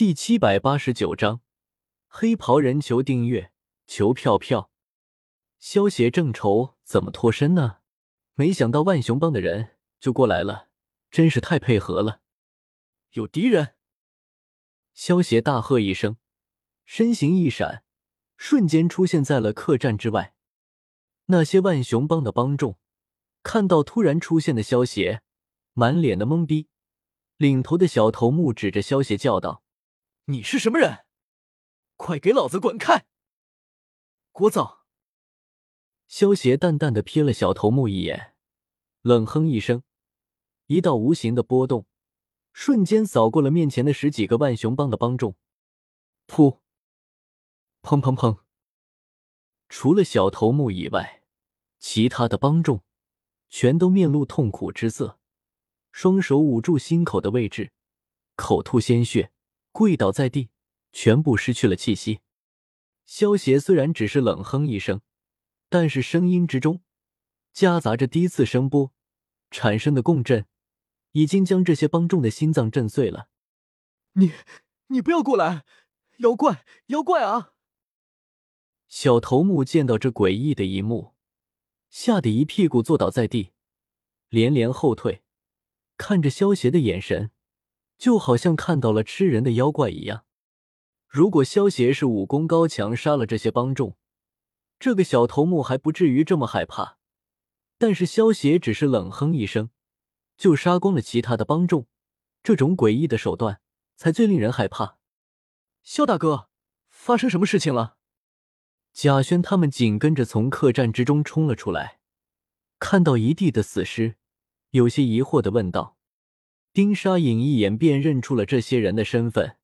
第七百八十九章，黑袍人求订阅，求票票。萧协正愁怎么脱身呢，没想到万雄帮的人就过来了，真是太配合了。有敌人！萧协大喝一声，身形一闪，瞬间出现在了客栈之外。那些万雄帮的帮众看到突然出现的萧协，满脸的懵逼。领头的小头目指着萧协叫道。你是什么人？快给老子滚开！聒噪！萧邪淡淡的瞥了小头目一眼，冷哼一声，一道无形的波动瞬间扫过了面前的十几个万雄帮的帮众。噗！砰砰砰！除了小头目以外，其他的帮众全都面露痛苦之色，双手捂住心口的位置，口吐鲜血。跪倒在地，全部失去了气息。萧协虽然只是冷哼一声，但是声音之中夹杂着低次声波，产生的共振已经将这些帮众的心脏震碎了。你，你不要过来！妖怪，妖怪啊！小头目见到这诡异的一幕，吓得一屁股坐倒在地，连连后退，看着萧协的眼神。就好像看到了吃人的妖怪一样。如果萧邪是武功高强，杀了这些帮众，这个小头目还不至于这么害怕。但是萧邪只是冷哼一声，就杀光了其他的帮众，这种诡异的手段才最令人害怕。萧大哥，发生什么事情了？贾轩他们紧跟着从客栈之中冲了出来，看到一地的死尸，有些疑惑的问道。丁沙影一眼便认出了这些人的身份，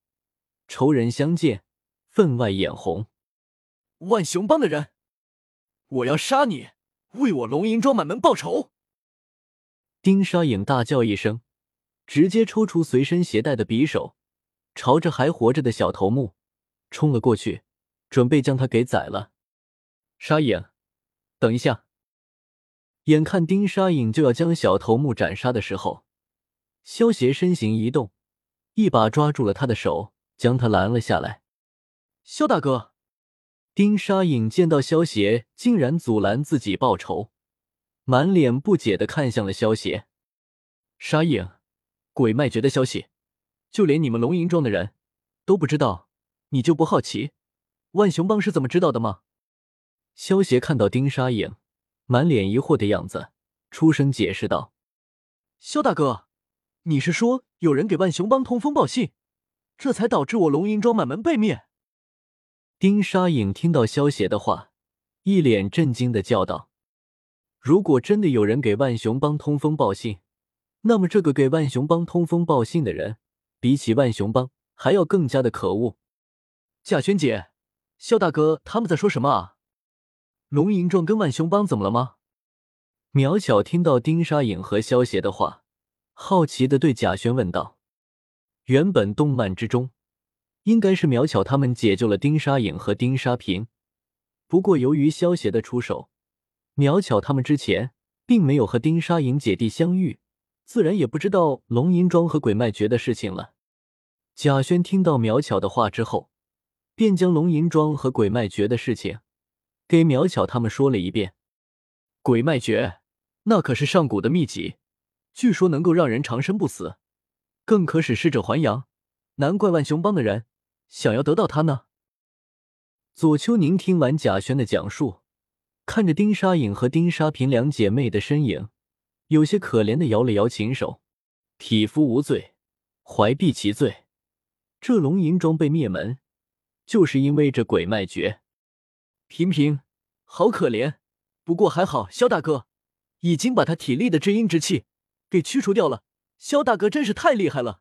仇人相见，分外眼红。万雄帮的人，我要杀你，为我龙吟庄满门报仇！丁沙影大叫一声，直接抽出随身携带的匕首，朝着还活着的小头目冲了过去，准备将他给宰了。沙影，等一下！眼看丁沙影就要将小头目斩杀的时候。萧协身形一动，一把抓住了他的手，将他拦了下来。萧大哥，丁沙隐见到萧协竟然阻拦自己报仇，满脸不解的看向了萧协。沙影，鬼脉诀的消息，就连你们龙吟庄的人都不知道，你就不好奇万雄帮是怎么知道的吗？萧协看到丁沙影满脸疑惑的样子，出声解释道：“萧大哥。”你是说有人给万雄帮通风报信，这才导致我龙吟庄满门被灭？丁沙影听到萧邪的话，一脸震惊的叫道：“如果真的有人给万雄帮通风报信，那么这个给万雄帮通风报信的人，比起万雄帮还要更加的可恶。”贾轩姐，萧大哥他们在说什么啊？龙吟庄跟万雄帮怎么了吗？苗巧听到丁沙影和萧邪的话。好奇的对贾轩问道：“原本动漫之中，应该是苗巧他们解救了丁沙影和丁沙平，不过由于萧协的出手，苗巧他们之前并没有和丁沙影姐弟相遇，自然也不知道龙吟庄和鬼脉诀的事情了。”贾轩听到苗巧的话之后，便将龙吟庄和鬼脉诀的事情给苗巧他们说了一遍。鬼脉诀，那可是上古的秘籍。据说能够让人长生不死，更可使逝者还阳，难怪万雄帮的人想要得到它呢。左秋宁听完贾轩的讲述，看着丁沙影和丁沙平两姐妹的身影，有些可怜的摇了摇琴手。匹夫无罪，怀璧其罪。这龙吟庄被灭门，就是因为这鬼脉诀。平平，好可怜，不过还好，萧大哥已经把他体力的至阴之气。给驱除掉了，萧大哥真是太厉害了。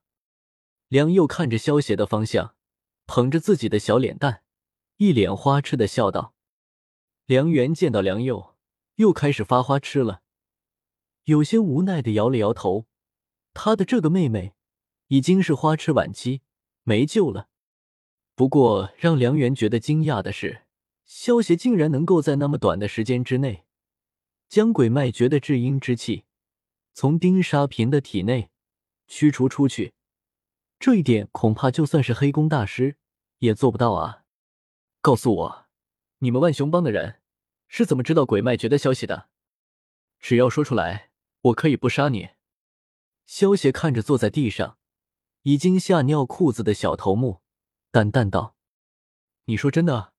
梁佑看着萧邪的方向，捧着自己的小脸蛋，一脸花痴的笑道。梁元见到梁佑又开始发花痴了，有些无奈的摇了摇头。他的这个妹妹已经是花痴晚期，没救了。不过让梁元觉得惊讶的是，萧邪竟然能够在那么短的时间之内，将鬼脉诀的至阴之气。从丁沙平的体内驱除出去，这一点恐怕就算是黑宫大师也做不到啊！告诉我，你们万雄帮的人是怎么知道鬼脉诀的消息的？只要说出来，我可以不杀你。萧邪看着坐在地上已经吓尿裤子的小头目，淡淡道：“你说真的？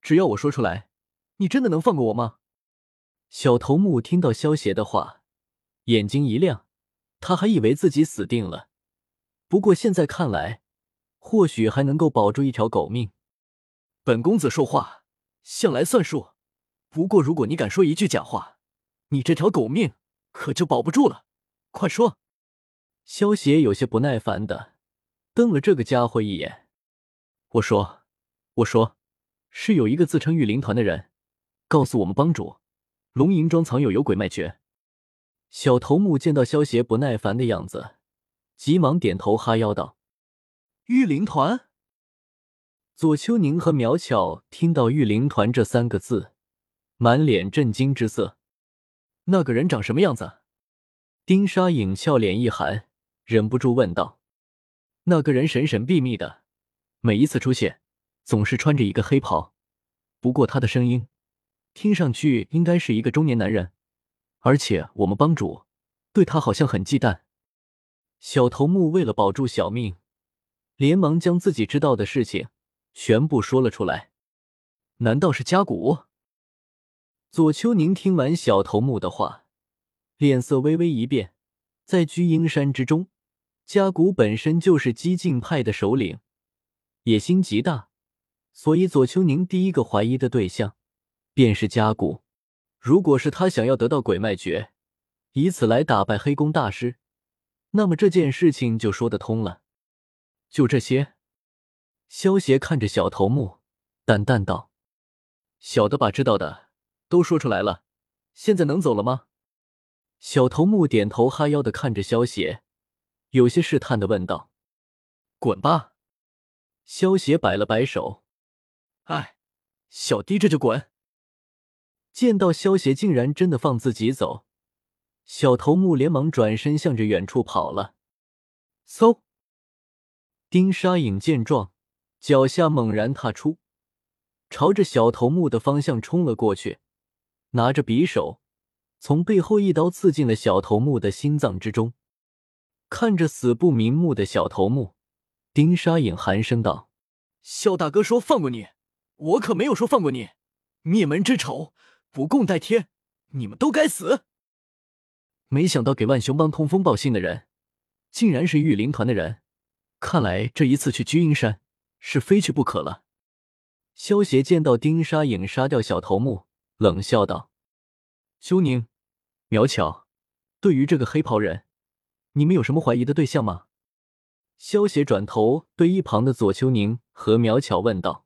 只要我说出来，你真的能放过我吗？”小头目听到萧邪的话，眼睛一亮，他还以为自己死定了。不过现在看来，或许还能够保住一条狗命。本公子说话向来算数，不过如果你敢说一句假话，你这条狗命可就保不住了。快说！萧邪有些不耐烦的瞪了这个家伙一眼。我说，我说，是有一个自称御灵团的人告诉我们帮主，龙吟庄藏有有鬼脉诀。小头目见到萧邪不耐烦的样子。急忙点头哈腰道：“御灵团。”左秋宁和苗巧听到“御灵团”这三个字，满脸震惊之色。那个人长什么样子？丁沙影俏脸一寒，忍不住问道：“那个人神神秘秘的，每一次出现总是穿着一个黑袍。不过他的声音听上去应该是一个中年男人，而且我们帮主对他好像很忌惮。”小头目为了保住小命，连忙将自己知道的事情全部说了出来。难道是家谷？左秋宁听完小头目的话，脸色微微一变。在居阴山之中，家谷本身就是激进派的首领，野心极大，所以左秋宁第一个怀疑的对象便是家谷。如果是他想要得到鬼脉诀，以此来打败黑宫大师。那么这件事情就说得通了。就这些，萧邪看着小头目，淡淡道：“小的把知道的都说出来了，现在能走了吗？”小头目点头哈腰的看着萧邪，有些试探的问道：“滚吧！”萧邪摆了摆手：“哎，小弟这就滚。”见到萧邪竟然真的放自己走。小头目连忙转身向着远处跑了。嗖！丁沙影见状，脚下猛然踏出，朝着小头目的方向冲了过去，拿着匕首，从背后一刀刺进了小头目的心脏之中。看着死不瞑目的小头目，丁沙影寒声道：“萧大哥说放过你，我可没有说放过你。灭门之仇，不共戴天，你们都该死。”没想到给万雄帮通风报信的人，竟然是御灵团的人。看来这一次去居阴山是非去不可了。萧协见到丁沙影杀掉小头目，冷笑道：“秋宁、苗巧，对于这个黑袍人，你们有什么怀疑的对象吗？”萧协转头对一旁的左秋宁和苗巧问道。